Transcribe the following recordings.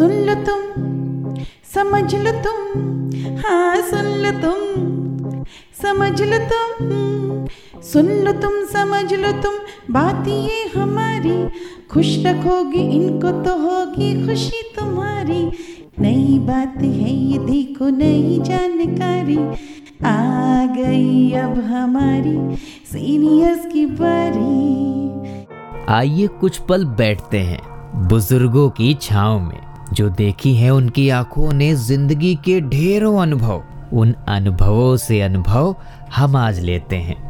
सुन लो तुम, समझ लो तुम हाँ सुन लो तुम, समझ लो तुम, सुन लो तुम, समझ लो तुम, बात ये हमारी, खुश रखोगे, इनको तो होगी खुशी तुम्हारी, नई बात है ये देखो नई जानकारी, आ गई अब हमारी सीनियर्स की बारी। आइए कुछ पल बैठते हैं बुज़ुर्गों की छाव में। जो देखी है उनकी आँखों ने ज़िंदगी के ढेरों अनुभव, उन अनुभवों से अनुभव हम आज लेते हैं।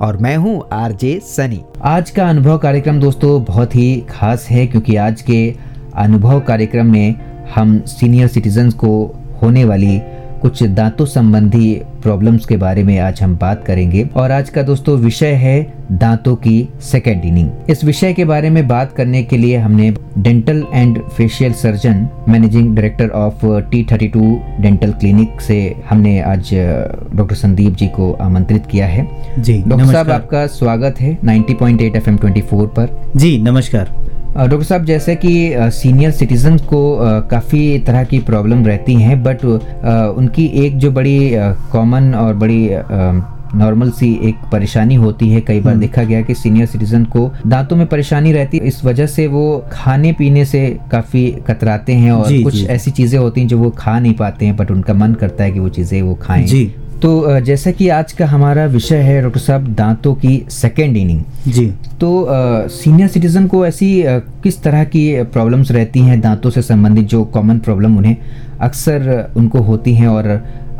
और मैं हूँ आरजे सनी। आज का अनुभव कार्यक्रम दोस्तों बहुत ही खास है, क्योंकि आज के अनुभव कार्यक्रम में हम सीनियर सिटीजन को होने वाली कुछ दांतों संबंधी प्रॉब्लम्स के बारे में आज हम बात करेंगे। और आज का दोस्तों विषय है दांतों की सेकेंड इनिंग इस विषय के बारे में बात करने के लिए हमने dental and facial surgeon managing director of T thirty two dental clinic से हमने आज डॉक्टर संदीप जी को आमंत्रित किया है। जी डॉक्टर साहब आपका स्वागत है 90.8 एफएम 24 पर। जी नमस्कार। डॉक्टर साहब जैसे कि सीनियर सिटीजन को काफ़ी तरह की प्रॉब्लम रहती हैं बट उनकी एक जो बड़ी कॉमन और बड़ी नॉर्मल सी एक परेशानी होती है कई बार हम्म। देखा गया कि सीनियर सिटीजन को दांतों में परेशानी रहती है इस वजह से वो खाने पीने से काफ़ी कतराते हैं और जी, कुछ जी. ऐसी चीज़ें होती हैं जो वो खा नहीं पाते हैं बट उनका मन करता है कि वो चीज़ें वो खाएँ तो जैसा कि आज का हमारा विषय है डॉक्टर साहब दांतों की सेकेंड इनिंग जी। तो सीनियर सिटीजन को ऐसी आ, किस तरह की प्रॉब्लम्स रहती हैं दांतों से संबंधित जो कॉमन प्रॉब्लम उन्हें अक्सर उनको होती हैं और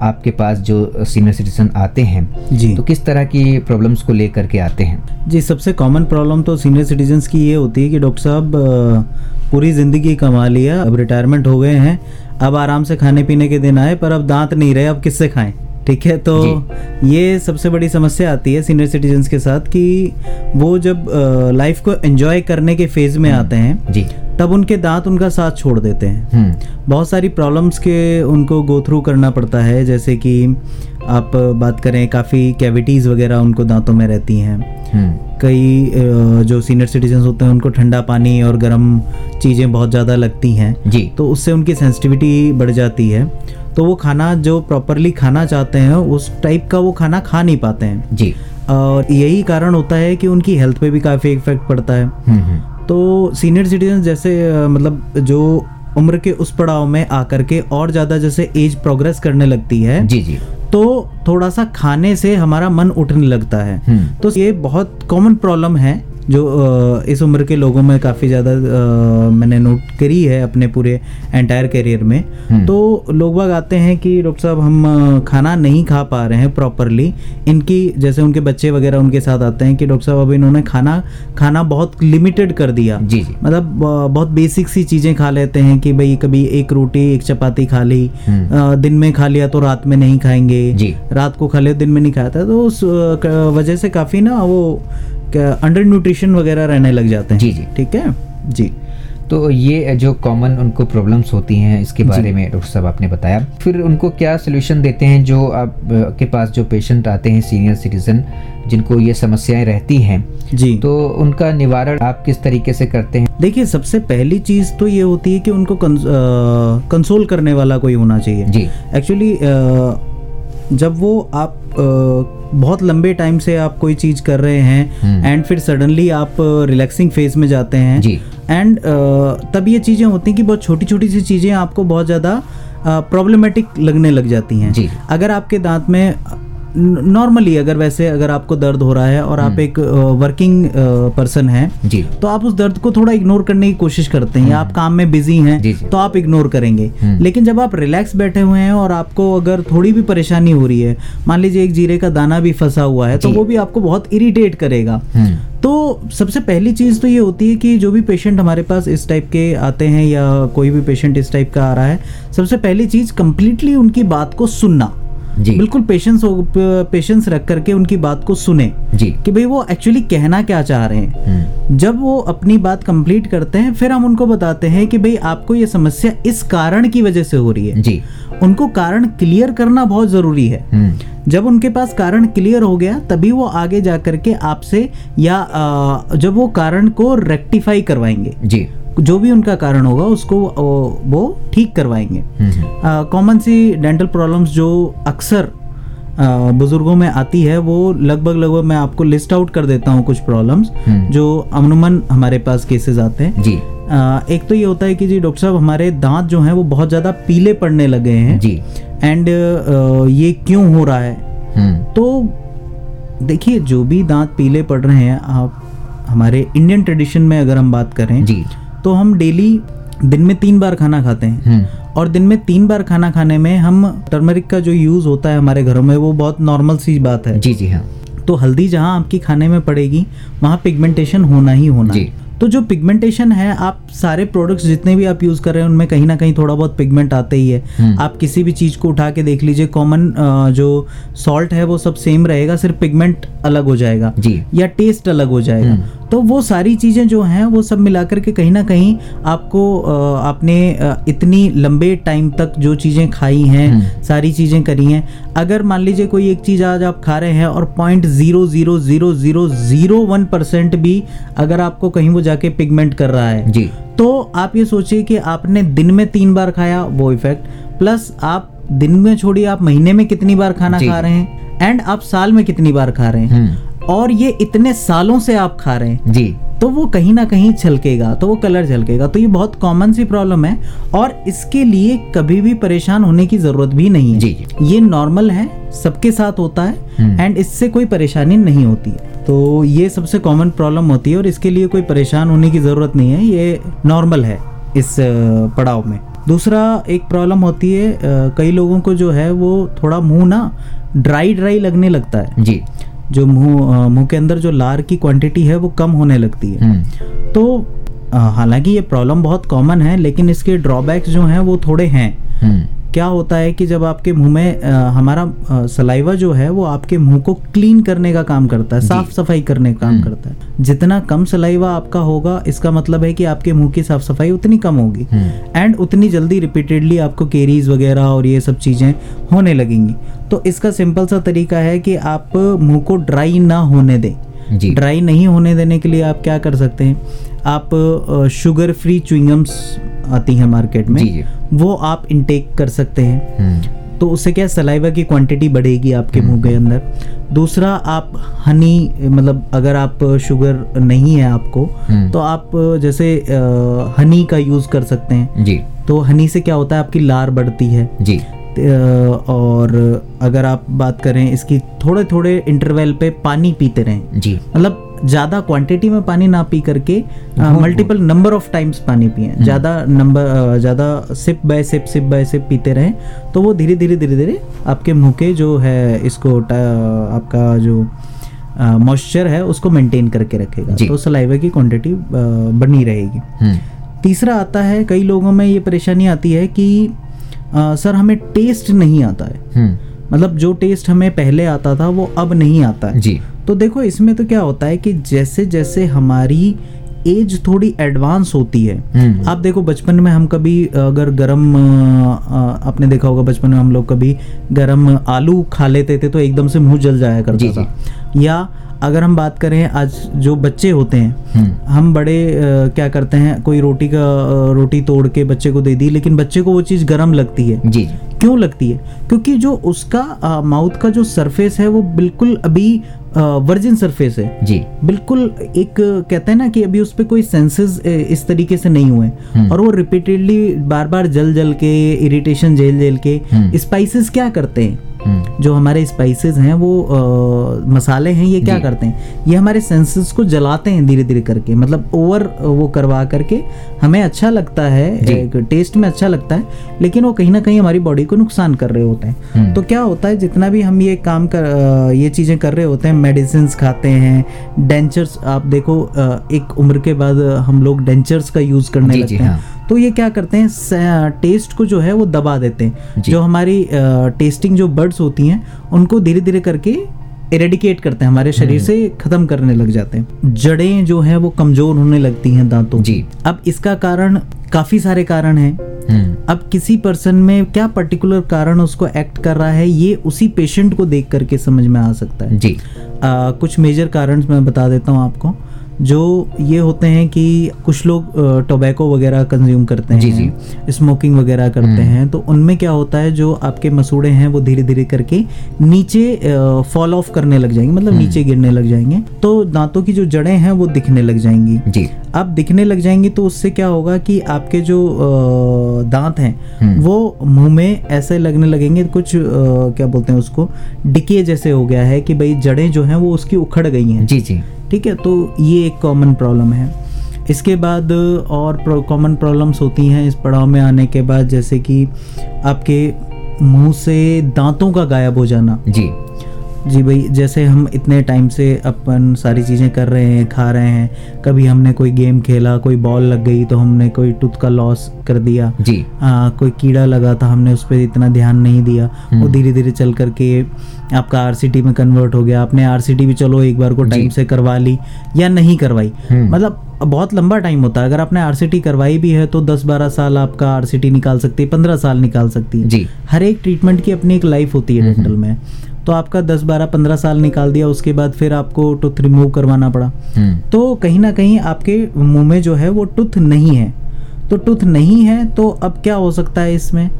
आपके पास जो सीनियर सिटीजन आते हैं? जी। तो किस तरह की प्रॉब्लम्स को लेकर के आते हैं? जी सबसे कॉमन प्रॉब्लम तो सीनियर सिटीजन्स की ये होती है कि डॉक्टर साहब पूरी ज़िंदगी कमा लिया अब रिटायरमेंट हो गए हैं अब आराम से खाने पीने के दिन आए पर अब दांत नहीं रहे अब किससे खाएँ? ठीक है? तो ये सबसे बड़ी समस्या आती है सीनियर सिटीजन्स के साथ कि वो जब लाइफ को एंजॉय करने के फ़ेज़ में हम्म। आते हैं जी। तब उनके दांत उनका साथ छोड़ देते हैं। हम्म। बहुत सारी प्रॉब्लम्स के उनको गो थ्रू करना पड़ता है जैसे कि आप बात करें काफ़ी कैविटीज़ वगैरह उनको दांतों में रहती हैं। हम्म। कई जो सीनियर सिटीजन होते हैं उनको ठंडा पानी और गर्म चीज़ें बहुत ज़्यादा लगती हैं। जी। तो उससे उनकी सेंसिटिविटी बढ़ जाती है। तो वो खाना जो प्रॉपरली खाना चाहते हैं उस टाइप का वो खाना खा नहीं पाते हैं। जी। और यही कारण होता है कि उनकी हेल्थ पे भी काफ़ी इफ़ेक्ट पड़ता है। हम्म, हम्म। तो सीनियर सिटीजन जैसे मतलब जो उम्र के उस पड़ाव में आकर के और ज़्यादा जैसे एज प्रोग्रेस करने लगती है जी जी। तो थोड़ा सा खाने से हमारा मन उठने लगता है। हम्म। तो ये बहुत कॉमन प्रॉब्लम है। जो इस उम्र के लोगों में काफ़ी ज़्यादा मैंने नोट करी है अपने पूरे एंटायर करियर में। हम्म। तो लोग बाग आते हैं कि डॉक्टर साहब हम खाना नहीं खा पा रहे हैं प्रॉपरली इनकी जैसे उनके बच्चे वगैरह उनके साथ आते हैं कि डॉक्टर साहब अब इन्होंने खाना खाना बहुत लिमिटेड कर दिया। जी जी। मतलब बहुत बेसिक सी चीज़ें खा लेते हैं कि भाई कभी एक रोटी एक चपाती खा ली। हम्म। दिन में खा लिया तो रात में नहीं खाएँगे। जी। रात को खा लिया दिन में नहीं खाता तो उस वजह से काफ़ी ना वो अंडर न्यूट्रिशन वगैरह रहने लग जाते हैं। जी जी। ठीक है? जी। तो ये जो कॉमन उनको प्रॉब्लम्स होती हैं इसके बारे में डॉक्टर साहब आपने बताया। फिर उनको क्या सोल्यूशन देते हैं जो आप के पास जो पेशेंट आते हैं सीनियर सिटीजन जिनको ये समस्याएँ रहती हैं? जी। तो उनका निवारण आप किस तरीके से करते हैं? देखिए सबसे पहली चीज़ तो ये होती है कि उनको कंसोल करने वाला कोई होना चाहिए। जी। एक्चुअली जब वो आप बहुत लंबे टाइम से आप कोई चीज़ कर रहे हैं एंड हम्म। फिर सडनली आप रिलैक्सिंग फ़ेज़ में जाते हैं एंड तब ये चीज़ें होती हैं कि बहुत छोटी छोटी सी चीज़ें आपको बहुत ज़्यादा प्रॉब्लमेटिक लगने लग जाती हैं। अगर आपके दांत में नॉर्मली अगर वैसे अगर आपको दर्द हो रहा है और आप एक वर्किंग पर्सन हैं जी। तो आप उस दर्द को थोड़ा इग्नोर करने की कोशिश करते हैं या आप काम में बिज़ी हैं हम्म। तो आप इग्नोर करेंगे। हम्म। लेकिन जब आप रिलैक्स बैठे हुए हैं और आपको अगर थोड़ी भी परेशानी हो रही है मान लीजिए एक जीरे का दाना भी फंसा हुआ है तो वो भी आपको बहुत इरिटेट करेगा। हम्म। तो सबसे पहली चीज़ तो ये होती है कि जो भी पेशेंट हमारे पास इस टाइप के आते हैं या कोई भी पेशेंट इस टाइप का आ रहा है सबसे पहली चीज़ कंप्लीटली उनकी बात को सुनना। जी। बिल्कुल पेशेंस पेशेंस रख करके उनकी बात को सुने जी। कि भाई वो एक्चुअली कहना क्या चाह रहे हैं। हम्म। जब वो अपनी बात कंप्लीट करते हैं फिर हम उनको बताते हैं कि भाई आपको ये समस्या इस कारण की वजह से हो रही है। जी। उनको कारण क्लियर करना बहुत ज़रूरी है। हम्म। जब उनके पास कारण क्लियर हो गया तभी वो आगे जा करके आपसे या जब वो कारण को रेक्टिफाई करवाएँगे। जी। जो भी उनका कारण होगा उसको वो ठीक करवाएँगे। हम्म कॉमन सी डेंटल प्रॉब्लम्स जो अक्सर बुज़ुर्गों में आती है वो लगभग लगभग मैं आपको लिस्ट आउट कर देता हूँ कुछ प्रॉब्लम्स हम्म। जो अमनुमन हमारे पास केसेस आते हैं। जी। आ, एक तो ये होता है कि जी डॉक्टर साहब हमारे दांत जो हैं वो बहुत ज़्यादा पीले पड़ने लगे हैं। जी। एंड ये क्यों हो रहा है? हम्म। तो देखिए जो भी दांत पीले पड़ रहे हैं आप हमारे इंडियन ट्रेडिशन में अगर हम बात करें जी। तो हम डेली दिन में तीन बार खाना खाते हैं। हम्म। और दिन में तीन बार खाना खाने में हम टर्मरिक का जो यूज़ होता है हमारे घरों में वो बहुत नॉर्मल सी बात है। जी जी हाँ। तो हल्दी जहाँ आपकी खाने में पड़ेगी वहाँ पिगमेंटेशन होना ही होना। जी। तो जो पिगमेंटेशन है आप सारे प्रोडक्ट्स जितने भी आप यूज़ कर रहे हैं उनमें कहीं ना कहीं थोड़ा बहुत पिगमेंट आते ही है। हम्म। आप किसी भी चीज़ को उठा के देख लीजिए कॉमन जो सॉल्ट है वो सब सेम रहेगा सिर्फ़ पिगमेंट अलग हो जाएगा। जी। या टेस्ट अलग हो जाएगा। हम्म। तो वो सारी चीज़ें जो हैं वो सब मिलाकर के कहीं ना कहीं आपको आपने इतनी लंबे टाइम तक जो चीज़ें खाई हैं हम्म। सारी चीज़ें करी हैं। अगर मान लीजिए कोई एक चीज़ आज आप खा रहे हैं और point zero zero zero zero zero one percent भी अगर आपको कहीं वो जाके पिगमेंट कर रहा है जी। तो आप ये सोचिए कि आपने दिन में तीन बार खाया वो इफ़ेक्ट प्लस आप दिन में छोड़िए आप महीने में कितनी बार खाना खा रहे हैं एंड आप साल में कितनी बार खा रहे हैं। हम्म। और ये इतने सालों से आप खा रहे हैं। जी। तो वो कहीं ना कहीं छलकेगा तो वो कलर झलकेगा तो ये बहुत कॉमन सी प्रॉब्लम है और इसके लिए कभी भी परेशान होने की ज़रूरत भी नहीं है। जी, ये नॉर्मल है सबके साथ होता है हम्म। एंड इससे कोई परेशानी नहीं होती है। तो ये सबसे कॉमन प्रॉब्लम होती है और इसके लिए कोई परेशान होने की ज़रूरत नहीं है ये नॉर्मल है इस पड़ाव में। दूसरा एक प्रॉब्लम होती है कई लोगों को जो है वो थोड़ा मुँह ना ड्राई ड्राई लगने लगता है। जी। जो मुँह मुँह के अंदर जो लार की क्वांटिटी है वो कम होने लगती है। हम्म। तो हालाँकि ये प्रॉब्लम बहुत कॉमन है लेकिन इसके ड्रॉबैक्स जो हैं वो थोड़े हैं। हम्म। क्या होता है कि जब आपके मुँह में अ, हमारा आ, सलाइवा जो है वो आपके मुँह को क्लीन करने का काम करता है साफ़ सफ़ाई करने का काम हम्म। करता है। जितना कम सलाइवा आपका होगा इसका मतलब है कि आपके मुँह की साफ़ सफ़ाई उतनी कम होगी। एंड उतनी जल्दी रिपीटेडली आपको केरीज वगैरह और ये सब चीज़ें होने लगेंगी। तो इसका सिंपल सा तरीका है कि आप मुँह को ड्राई ना होने दें। ड्राई नहीं होने देने के लिए आप क्या कर सकते हैं? आप शुगर फ्री च्युइंगम्स आती हैं मार्केट में। जी। वो आप इनटेक कर सकते हैं। हम्म। तो उससे क्या सलाइवा की क्वांटिटी बढ़ेगी आपके मुँह के अंदर। दूसरा आप हनी मतलब अगर आप शुगर नहीं है आपको हम्म। तो आप जैसे हनी का यूज़ कर सकते हैं। जी। तो हनी से क्या होता है आपकी लार बढ़ती है। जी। और अगर आप बात करें इसकी थोड़े थोड़े इंटरवल पे पानी पीते रहें। जी। मतलब ज़्यादा क्वांटिटी में पानी ना पी करके मल्टीपल नंबर ऑफ़ टाइम्स पानी पिए। ज़्यादा नंबर ज़्यादा sip by sip sip by sip पीते रहें तो वो धीरे धीरे धीरे धीरे आपके मुँह के जो है इसको आपका जो मॉइस्चर है उसको मेंटेन करके रखेगा। तो सलाइवा की क्वांटिटी बनी रहेगी। हम्म। तीसरा आता है कई लोगों में ये परेशानी आती है कि अ, सर हमें टेस्ट नहीं आता है। हम्म। मतलब जो टेस्ट हमें पहले आता था वो अब नहीं आता है। जी। तो देखो इसमें तो क्या होता है कि जैसे जैसे हमारी एज थोड़ी एडवांस होती है हम्म। आप देखो बचपन में हम कभी अगर गरम आपने देखा होगा बचपन में हम लोग कभी गरम आलू खा लेते थे तो एकदम से मुँह जल जाया करता था। या अगर हम बात करें आज जो बच्चे होते हैं हम्म। हम बड़े अ, क्या करते हैं कोई रोटी का रोटी तोड़ के बच्चे को दे दी लेकिन बच्चे को वो चीज़ गर्म लगती है। जी। क्यों लगती है? क्योंकि जो उसका माउथ का जो सरफेस है वो बिल्कुल अभी वर्जिन सरफेस है। जी। बिल्कुल एक कहते हैं ना कि अभी उस पर कोई सेंसेस इस तरीके से नहीं हुए हम्म। और वो रिपीटेडली बार बार जल जल के इरिटेशन झेल झेल के हम्म। स्पाइसेस क्या करते हैं? हम्म जो हमारे स्पाइसेस हैं वो अ, मसाले हैं ये क्या करते हैं? ये हमारे सेंसेस को जलाते हैं धीरे धीरे करके। मतलब ओवर वो करवा करके हमें अच्छा लगता है एक टेस्ट में अच्छा लगता है लेकिन वो कहीं ना कहीं हमारी बॉडी को नुकसान कर रहे होते हैं। हम्म। तो क्या होता है जितना भी हम ये काम कर ये चीज़ें कर रहे होते हैं मेडिसिन खाते हैं डेंचर्स आप देखो एक उम्र के बाद हम लोग डेंचर्स का यूज़ करने लगते हैं। हाँ। तो ये क्या करते हैं टेस्ट को जो है वो दबा देते हैं। जो। हमारी टेस्टिंग जो बर्ड्स होती हैं उनको धीरे धीरे करके इरेडिकेट करते हैं हमारे हम्म। शरीर से खत्म करने लग जाते हैं। जड़ें जो हैं वो कमज़ोर होने लगती हैं दांतों जी। अब इसका कारण काफ़ी सारे कारण हैं। हम्म। अब किसी पर्सन में क्या पर्टिकुलर कारण उसको एक्ट कर रहा है ये उसी पेशेंट को देख करके समझ में आ सकता है। जी। आ, कुछ मेजर कारण मैं बता देता हूँ आपको। जो ये होते हैं कि कुछ लोग टोबैको वगैरह कंज्यूम करते हैं जी, स्मोकिंग वगैरह करते हम्म। हैं तो उनमें क्या होता है जो आपके मसूड़े हैं वो धीरे धीरे करके नीचे फॉल ऑफ़ करने लग जाएँगे मतलब हम्म। नीचे गिरने लग जाएँगे तो दांतों की जो जड़ें हैं वो दिखने लग जाएँगी जी अब दिखने लग जाएँगी तो उससे क्या होगा कि आपके जो दांत हैं हम्म। वो मुँह में ऐसे लगने लगेंगे कुछ क्या बोलते हैं उसको डिके जैसे हो गया है कि भाई जड़ें जो हैं वो उसकी उखड़ गई हैं जी जी ठीक है तो ये एक कॉमन प्रॉब्लम है। इसके बाद और कॉमन प्रॉब्लम्स होती हैं इस पड़ाव में आने के बाद, जैसे कि आपके मुँह से दांतों का गायब हो जाना। जी। जी भाई जैसे हम इतने टाइम से अपन सारी चीज़ें कर रहे हैं खा रहे हैं कभी हमने कोई गेम खेला कोई बॉल लग गई तो हमने कोई टूथ का लॉस कर दिया। जी। आ, कोई कीड़ा लगा था हमने उस पर इतना ध्यान नहीं दिया। वो हम्म। धीरे धीरे चल करके आपका आरसीटी में कन्वर्ट हो गया। आपने आरसीटी भी चलो एक बार को टाइम से करवा ली या नहीं करवाई। हम्म। मतलब बहुत लंबा टाइम होता है। अगर आपने आरसीटी करवाई भी है तो 10-12 साल आपका आरसीटी निकाल सकती है 15 साल निकाल सकती है। जी। हर एक ट्रीटमेंट की अपनी एक लाइफ होती है डेंटल में। तो आपका 10 12 15 साल निकाल दिया उसके बाद फिर आपको टूथ रिमूव करवाना पड़ा। हम्म। तो कहीं ना कहीं आपके मुँह में जो है वो टूथ नहीं है। तो टूथ नहीं है तो अब क्या हो सकता है इसमें?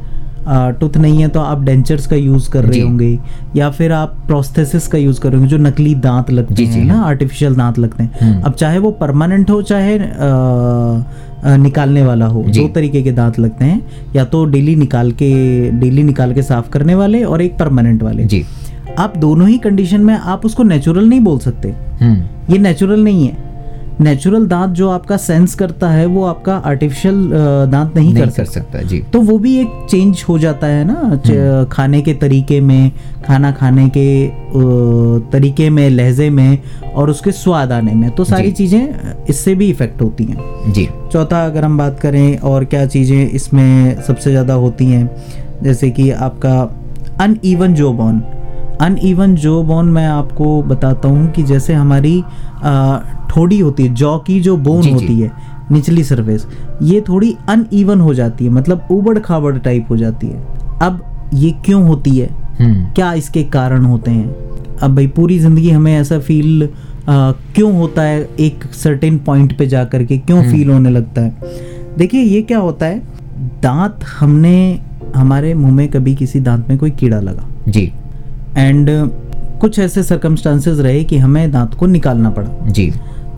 टूथ नहीं है तो आप डेंचर्स का यूज़ कर रहे होंगे या फिर आप प्रोस्थेसिस का यूज़ कर रहे होंगे जो नकली दांत लगते जी, हैं जी, ना? हाँ। आर्टिफिशियल दांत लगते हैं। हम्म। अब चाहे वो परमानेंट हो चाहे अ, अ, निकालने वाला हो दो तरीके के दांत लगते हैं या तो डेली निकाल के डेली निकाल के साफ़ करने वाले और एक परमानेंट वाले। जी। आप दोनों ही कंडीशन में आप उसको नेचुरल नहीं बोल सकते। हम्म। ये नेचुरल नहीं है। नेचुरल दांत जो आपका सेंस करता है वो आपका आर्टिफिशियल दांत नहीं, नहीं कर कर सकता। सकता जी। तो वो भी एक चेंज हो जाता है ना खाने के तरीके में खाना खाने के तरीके में लहजे में और उसके स्वाद आने में। तो सारी चीज़ें इससे भी इफ़ेक्ट होती हैं। जी। चौथा अगर हम बात करें और क्या चीज़ें इसमें सबसे ज़्यादा होती हैं जैसे कि आपका अनइवन जो बॉन अनइवन जो बोन मैं आपको बताता हूँ कि जैसे हमारी ठोड़ी होती है जॉ की जो बोन जी, जी। होती है निचली सरफेस ये थोड़ी अनइवन हो जाती है मतलब उबड़ खाबड़ टाइप हो जाती है। अब ये क्यों होती है? हम्म। क्या इसके कारण होते हैं? अब भाई पूरी ज़िंदगी हमें ऐसा फील क्यों होता है? एक सर्टेन पॉइंट पे जा करके क्यों फील होने लगता है? देखिए ये क्या होता है? दांत हमने हमारे मुँह में कभी किसी दांत में कोई कीड़ा लगा। जी। एंड कुछ ऐसे सर्कमस्टांसेस रहे कि हमें दांत को निकालना पड़ा। जी।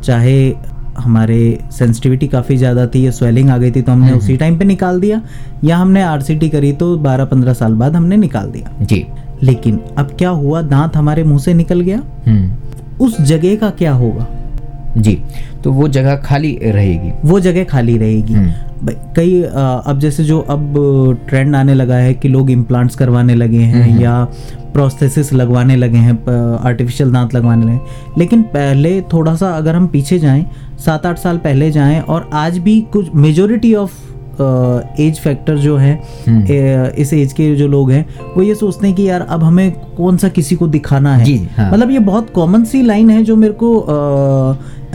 चाहे हमारे सेंसिटिविटी काफ़ी ज़्यादा थी या स्वेलिंग आ गई थी तो हमने उसी टाइम पे निकाल दिया या हमने आरसीटी करी तो 12-15 साल बाद हमने निकाल दिया। जी। लेकिन अब क्या हुआ? दांत हमारे मुँह से निकल गया। हम्म। उस जगह का क्या होगा? जी तो वो जगह खाली रहेगी। वो जगह खाली रहेगी। हम्म। कई अब जैसे जो अब ट्रेंड आने लगा है कि लोग इम्प्लांट्स करवाने लगे हैं या प्रोस्थेसिस लगवाने लगे हैं आर्टिफिशियल दांत लगवाने लगे लेकिन पहले थोड़ा सा अगर हम पीछे जाएँ सात आठ साल पहले जाएँ और आज भी कुछ मेजोरिटी ऑफ़ एज फैक्टर जो है हम्म। ए, इस एज के जो लोग हैं वो ये सोचते हैं कि यार अब हमें कौन सा किसी को दिखाना है हाँ। मतलब ये बहुत कॉमन सी लाइन है जो मेरे को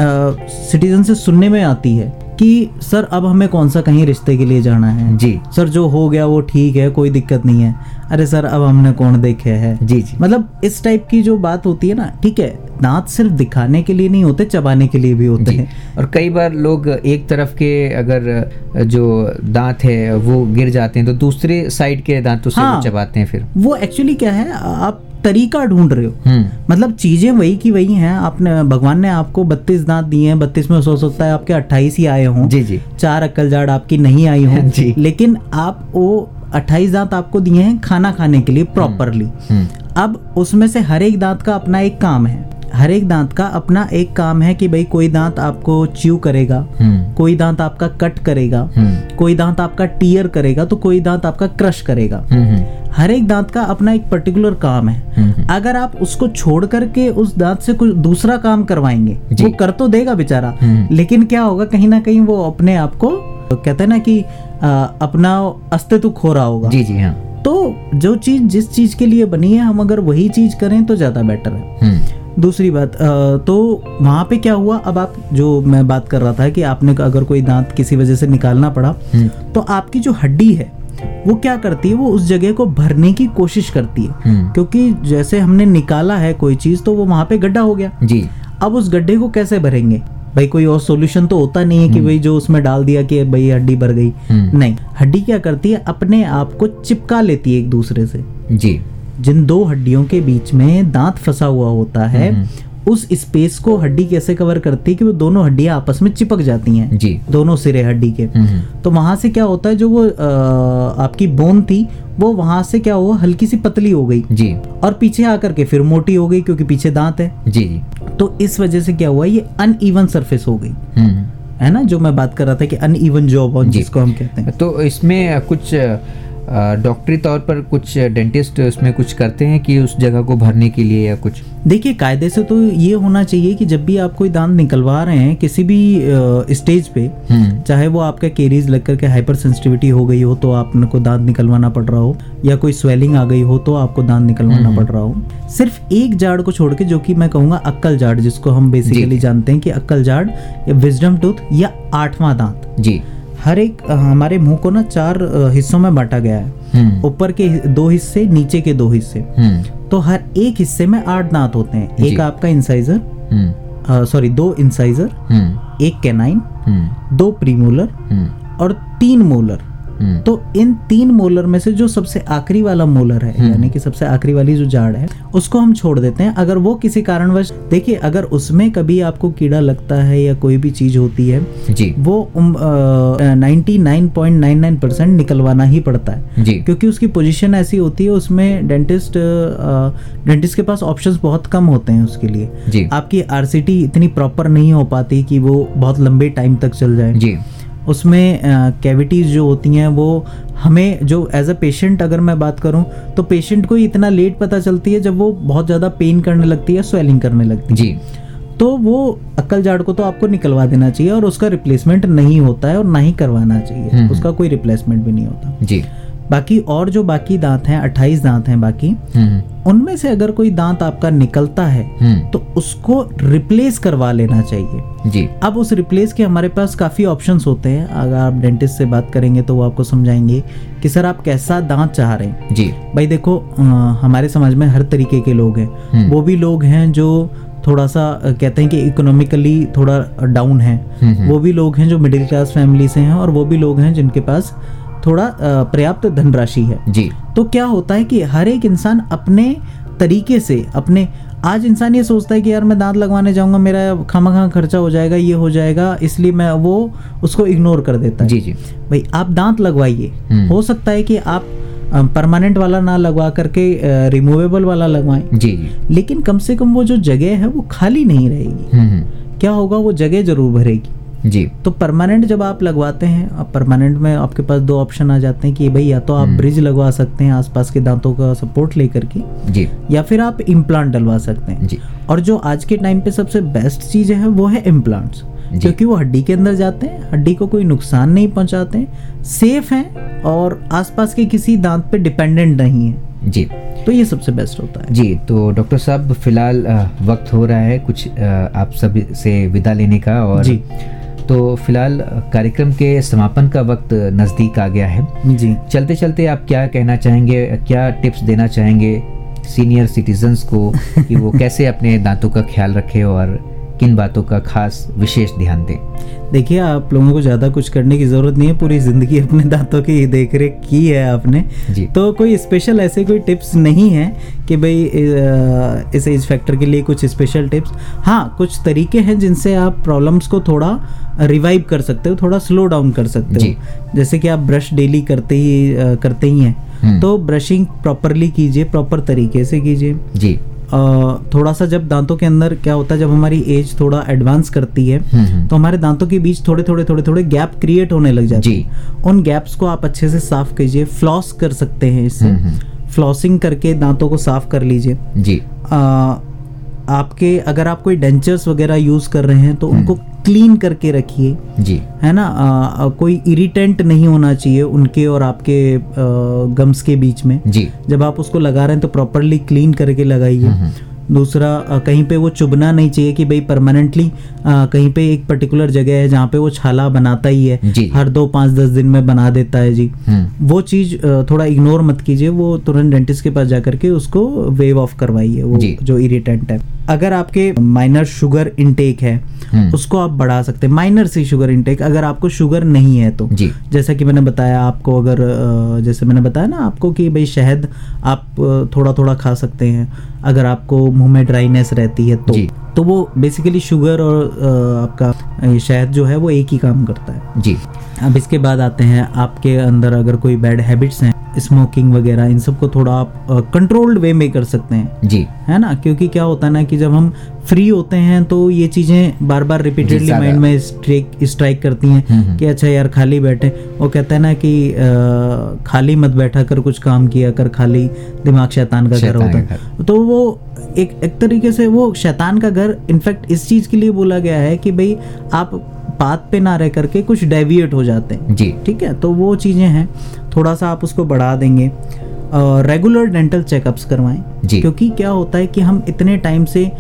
सिटीजन से सुनने में आती है कि सर अब हमें कौन सा कहीं रिश्ते के लिए जाना है? जी। सर जो हो गया वो ठीक है कोई दिक्कत नहीं है। अरे सर अब हमने कौन देखे है? जी जी। मतलब इस टाइप की जो बात होती है ना ठीक है दांत सिर्फ़ दिखाने के लिए नहीं होते चबाने के लिए भी होते हैं। और कई बार लोग एक तरफ़ के अगर जो दांत है वो गिर जाते हैं तो दूसरे साइड के दांतों से हाँ। चबाते हैं फिर। वो एक्चुअली क्या है आप तरीका ढूंढ रहे हो। हम्म। मतलब चीज़ें वही की वही हैं। आपने भगवान ने आपको बत्तीस दांत दिए हैं। बत्तीस में हो सकता है आपके अट्ठाईस ही आए हों। जी जी। चार अक्कल जाड़ आपकी नहीं आई हो। जी। लेकिन आप वो अट्ठाईस दांत आपको दिए हैं खाना खाने के लिए प्रॉपरली हम्म। अब उसमें से हर एक दांत का अपना एक काम है। हर एक दांत का अपना एक काम है कि भाई कोई दांत आपको च्यू करेगा हम्म। कोई दांत आपका कट करेगा हम्म। कोई दांत आपका टीयर करेगा तो कोई दांत आपका क्रश करेगा। हम्म हर एक दांत का अपना एक पर्टिकुलर काम है। अगर आप उसको छोड़ करके उस दांत से कुछ दूसरा काम करवाएँगे। वो कर तो देगा बेचारा। लेकिन क्या होगा कहीं ना कहीं वो अपने आप को कहते हैं ना कि आ, अपना अस्तित्व खो रहा होगा। जी जी हाँ। तो जो चीज़ जिस चीज़ के लिए बनी है हम अगर वही चीज़ करें तो ज़्यादा बेटर है। दूसरी बात तो वहाँ पे क्या हुआ? अब आप जो मैं बात कर रहा था कि आपने अगर कोई दांत किसी वजह से निकालना पड़ा हम्म। तो आपकी जो हड्डी है वो क्या करती है? वो उस जगह को भरने की कोशिश करती है। हम्म। क्योंकि जैसे हमने निकाला है कोई चीज़ तो वो वहाँ पे गड्ढा हो गया। जी। अब उस गड्ढे को कैसे भरेंगे? भाई कोई और सोल्यूशन तो होता नहीं है कि भाई जो उसमें डाल दिया कि भाई हड्डी भर गई। हम्म। नहीं हड्डी क्या करती है? अपने आप को चिपका लेती है एक दूसरे से। जी। जिन दो हड्डियों के बीच में दांत फंसा हुआ होता है उस स्पेस को हड्डी कैसे कवर करती है कि वो दोनों हड्डियाँ आपस में चिपक जाती हैं? जी। दोनों सिरे हड्डी के। हम्म तो वहाँ से क्या होता है जो वो अ, आपकी बोन थी वो वहाँ से क्या हुआ हल्की सी पतली हो गई। जी। और पीछे आकर के फिर मोटी हो गई क्योंकि पीछे दांत है। जी तो इस वजह से क्या हुआ ये अनइवन सरफेस हो गई। हम्म है ना? जो मैं बात कर रहा था कि अनइवन जॉब ऑन जिसको हम कहते हैं। तो इसमें कुछ डॉक्टरी तौर पर कुछ डेंटिस्ट इसमें कुछ करते हैं कि उस जगह को भरने के लिए या कुछ? देखिए कायदे से तो ये होना चाहिए कि जब भी आप कोई दांत निकलवा रहे हैं किसी भी स्टेज पे हम्म। चाहे वो आपका केरीज लग करके हाइपर सेंसिटिविटी हो गई हो तो आपको दांत निकलवाना पड़ रहा हो या कोई स्वेलिंग आ गई हो तो आपको दांत निकलवाना पड़ रहा हो। सिर्फ़ एक जाड़ को छोड़ के जो कि मैं कहूँगा अक्कल जाड़ जिसको हम बेसिकली जानते हैं कि अक्कल जाड़ या विजडम टूथ या आठवां दांत। जी। हर एक हमारे मुँह को ना चार हिस्सों में बांटा गया है। हम्म। ऊपर के दो हिस्से नीचे के दो हिस्से। हम्म। तो हर एक हिस्से में आठ दांत होते हैं। एक आपका इंसाइजर हम्म। सॉरी दो इंसाइजर एक कैनाइन दो प्रीमोलर और तीन मोलर। तो इन तीन मोलर में से जो सबसे आखिरी वाला मोलर है यानी कि सबसे आखिरी वाली जो जाड़ है उसको हम छोड़ देते हैं। अगर वो किसी कारणवश देखिए अगर उसमें कभी आपको कीड़ा लगता है या कोई भी चीज़ होती है जी। वो ninety nine point nine nine percent निकलवाना ही पड़ता है। जी। क्योंकि उसकी पोजीशन ऐसी होती है उसमें डेंटिस्ट डेंटिस्ट के पास ऑप्शन बहुत कम होते हैं उसके लिए। जी। आपकी आरसीटी इतनी प्रॉपर नहीं हो पाती कि वो बहुत लंबे टाइम तक चल जाए। जी। उसमें कैविटीज़ जो होती हैं वो हमें जो एज अ पेशेंट अगर मैं बात करूँ तो पेशेंट को ही इतना लेट पता चलती है जब वो बहुत ज़्यादा पेन करने लगती है स्वेलिंग करने लगती है। जी। तो वो अक्कल जाड़ को तो आपको निकलवा देना चाहिए और उसका रिप्लेसमेंट नहीं होता है और ना ही करवाना चाहिए। हम्म। उसका कोई रिप्लेसमेंट भी नहीं होता। जी। बाकी और जो बाकी दांत हैं अट्ठाईस दांत हैं बाकी हम्म। उनमें से अगर कोई दांत आपका निकलता है हम्म। तो उसको रिप्लेस करवा लेना चाहिए। जी। अब उस रिप्लेस के हमारे पास काफ़ी ऑप्शंस होते हैं। अगर आप डेंटिस्ट से बात करेंगे तो वो आपको समझाएँगे कि सर आप कैसा दांत चाह रहे हैं? जी। भाई देखो अ, हमारे समाज में हर तरीके के लोग हैं। हम्म। वो भी लोग हैं जो थोड़ा सा कहते हैं कि इकोनॉमिकली थोड़ा डाउन है। वो भी लोग हैं जो मिडिल क्लास फैमिली से हैं और वो भी लोग हैं जिनके पास थोड़ा पर्याप्त धनराशि है। जी। तो क्या होता है कि हर एक इंसान अपने तरीके से अपने आज इंसान ये सोचता है कि यार मैं दांत लगवाने जाऊँगा मेरा खामा खा खर्चा हो जाएगा ये हो जाएगा इसलिए मैं वो उसको इग्नोर कर देता है। जी जी। भाई आप दांत लगवाइए। हम्म। हो सकता है कि आप परमानेंट वाला ना लगवा करके रिमूवेबल वाला लगवाएँ। जी। लेकिन कम से कम वो जो जगह है वो खाली नहीं रहेगी। हम्म हम्म, क्या होगा वो जगह ज़रूर भरेगी। जी। तो परमानेंट जब आप लगवाते हैं अब परमानेंट में आपके पास दो ऑप्शन आ जाते हैं कि भाई या तो आप हम्म। ब्रिज लगवा सकते हैं आसपास के दांतों का सपोर्ट लेकर के जी। या फिर आप इम्प्लांट डलवा सकते हैं। जी। और जो आज के टाइम पे सबसे बेस्ट चीज़ है वो है इम्प्लांट्स। क्योंकि वो हड्डी के अंदर जाते हैं हड्डी को कोई नुकसान नहीं पहुंचाते हैं सेफ़ हैं और आसपास के किसी दांत पे डिपेंडेंट नहीं है। जी। तो ये सबसे बेस्ट होता है। जी तो डॉक्टर साहब फ़िलहाल वक्त हो रहा है कुछ आप सभी से विदा लेने का और जी। तो फ़िलहाल कार्यक्रम के समापन का वक्त नज़दीक आ गया है। जी। चलते चलते आप क्या कहना चाहेंगे क्या टिप्स देना चाहेंगे सीनियर सिटीजन्स को कि वो कैसे अपने दांतों का ख्याल रखें और किन बातों का खास विशेष ध्यान दें? देखिए आप लोगों को ज़्यादा कुछ करने की ज़रूरत नहीं है पूरी ज़िंदगी अपने दांतों की देख रेख की है आपने। जी। तो कोई स्पेशल ऐसे कोई टिप्स नहीं है कि भाई इस एज फैक्टर के लिए कुछ स्पेशल टिप्स हाँ कुछ तरीके हैं जिनसे आप प्रॉब्लम्स को थोड़ा रिवाइव कर सकते हो थोड़ा स्लो डाउन कर सकते हो। जैसे कि आप ब्रश डेली करते ही करते ही हैं। हम्म। तो ब्रशिंग प्रॉपरली कीजिए प्रॉपर तरीके से कीजिए। जी। थोड़ा सा जब दांतों के अंदर क्या होता है जब हमारी एज थोड़ा एडवांस करती है हम्म, हम्म। तो हमारे दांतों के बीच थोड़े थोड़े थोड़े थोड़े गैप क्रिएट होने लग जाते जी। हैं उन गैप्स को आप अच्छे से साफ़ कीजिए फ्लॉस कर सकते हैं इससे हम्म, हम्म। फ्लॉसिंग करके दांतों को साफ़ कर लीजिए जी आ, आपके अगर आप कोई डेंचर्स वगैरह यूज़ कर रहे हैं तो उनको क्लीन करके रखिए। जी। है ना? अ, कोई इरिटेंट नहीं होना चाहिए उनके और आपके गम्स के बीच में। जी। जब आप उसको लगा रहे हैं तो प्रॉपरली क्लीन करके हम्म, लगाइए दूसरा कहीं पे वो चुभना नहीं चाहिए कि भाई परमानेंटली कहीं पे एक पर्टिकुलर जगह है जहाँ पे वो छाला बनाता ही है। हर दो पाँच दस दिन में बना देता है जी। हम्म। वो चीज़ थोड़ा इग्नोर मत कीजिए वो तुरंत डेंटिस्ट के पास जा करके उसको वेव ऑफ़ करवाइए वो जो। इरिटेंट है। अगर आपके माइनर शुगर इनटेक है हम्म। उसको आप बढ़ा सकते हैं। माइनर सी शुगर इनटेक अगर आपको शुगर नहीं है तो। जैसा कि मैंने बताया आपको अगर जैसे मैंने बताया ना आपको कि भाई शहद आप थोड़ा थोड़ा खा सकते हैं। अगर आपको मुँह में ड्राइनेस रहती है तो। तो वो बेसिकली शुगर और आपका शहद जो है वो एक ही काम करता है। जी। अब इसके बाद आते हैं आपके अंदर अगर कोई बैड हैबिट्स हैं स्मोकिंग वगैरह इन सबको थोड़ा आप कंट्रोल्ड वे में कर सकते हैं। जी। है ना? क्योंकि क्या होता है ना कि जब हम फ्री होते हैं तो ये चीज़ें बार बार रिपीटेडली माइंड में स्ट्राइक स्ट्राइक करती हम्म, हैं हम्म। कि अच्छा यार खाली बैठे। वो कहते हैं ना कि अ, खाली मत बैठा कर कुछ काम किया कर खाली दिमाग शैतान का घर होता है। तो वो एक एक तरीके से वो शैतान का घर इनफैक्ट इस चीज़ के लिए बोला गया है कि भाई आप पाथ पे ना रह करके कुछ डेविएट हो जाते हैं। जी। ठीक है? तो वो चीज़ें हैं। थोड़ा सा आप उसको बढ़ा देंगे। रेगुलर डेंटल चेकअप्स करवाएँ। जी। क्योंकि क्या होता है कि हम इतने टाइम से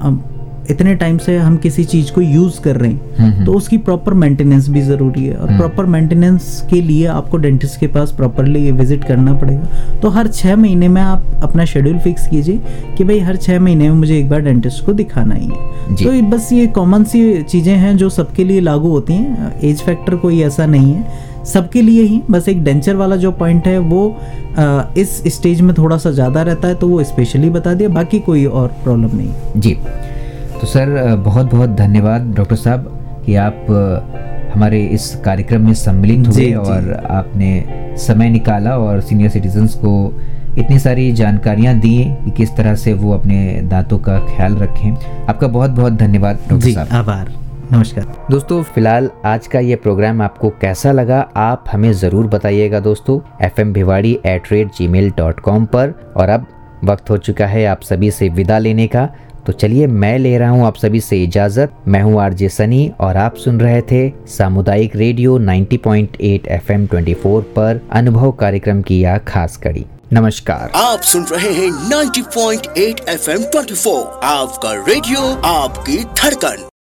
um, इतने टाइम से हम किसी चीज़ को यूज़ कर रहे हम्म, हैं तो उसकी प्रॉपर मेंटेनेंस भी ज़रूरी है। और प्रॉपर मेंटेनेंस के लिए आपको डेंटिस्ट के पास प्रॉपरली विज़िट करना पड़ेगा। तो हर छः महीने में आप अपना शेड्यूल फिक्स कीजिए कि भाई हर छः महीने में मुझे एक बार डेंटिस्ट को दिखाना ही है। तो बस ये कॉमन सी चीज़ें हैं जो सबके लिए लागू होती हैं। एज फैक्टर कोई ऐसा नहीं है। सबके लिए ही बस एक डेंचर वाला जो पॉइंट है वो अ, इस स्टेज में थोड़ा सा ज़्यादा रहता है तो वो स्पेशली बता दिया। बाकी कोई और प्रॉब्लम नहीं। जी। तो सर बहुत बहुत धन्यवाद डॉक्टर साहब कि आप हमारे इस कार्यक्रम में सम्मिलित हुए। और आपने समय निकाला और सीनियर सिटीजन्स को इतनी सारी जानकारियाँ दी कि किस तरह से वो अपने दांतों का ख्याल रखें। आपका बहुत बहुत धन्यवाद डॉक्टर साहब। आभार। नमस्कार। दोस्तों फ़िलहाल आज का ये प्रोग्राम आपको कैसा लगा आप हमें ज़रूर बताइएगा दोस्तों। F M Bhiwadi at rate G mail dot com पर। और अब वक्त हो चुका है आप सभी से विदा लेने का। तो चलिए मैं ले रहा हूँ आप सभी से इजाज़त। मैं हूँ आरजे सनी और आप सुन रहे थे सामुदायिक रेडियो 90.8 पॉइंट एफएम24 पर अनुभव कार्यक्रम की यह खास कड़ी। नमस्कार। आप सुन रहे हैं 90.8 एफएम 24 आपका रेडियो, आपकी धड़कन।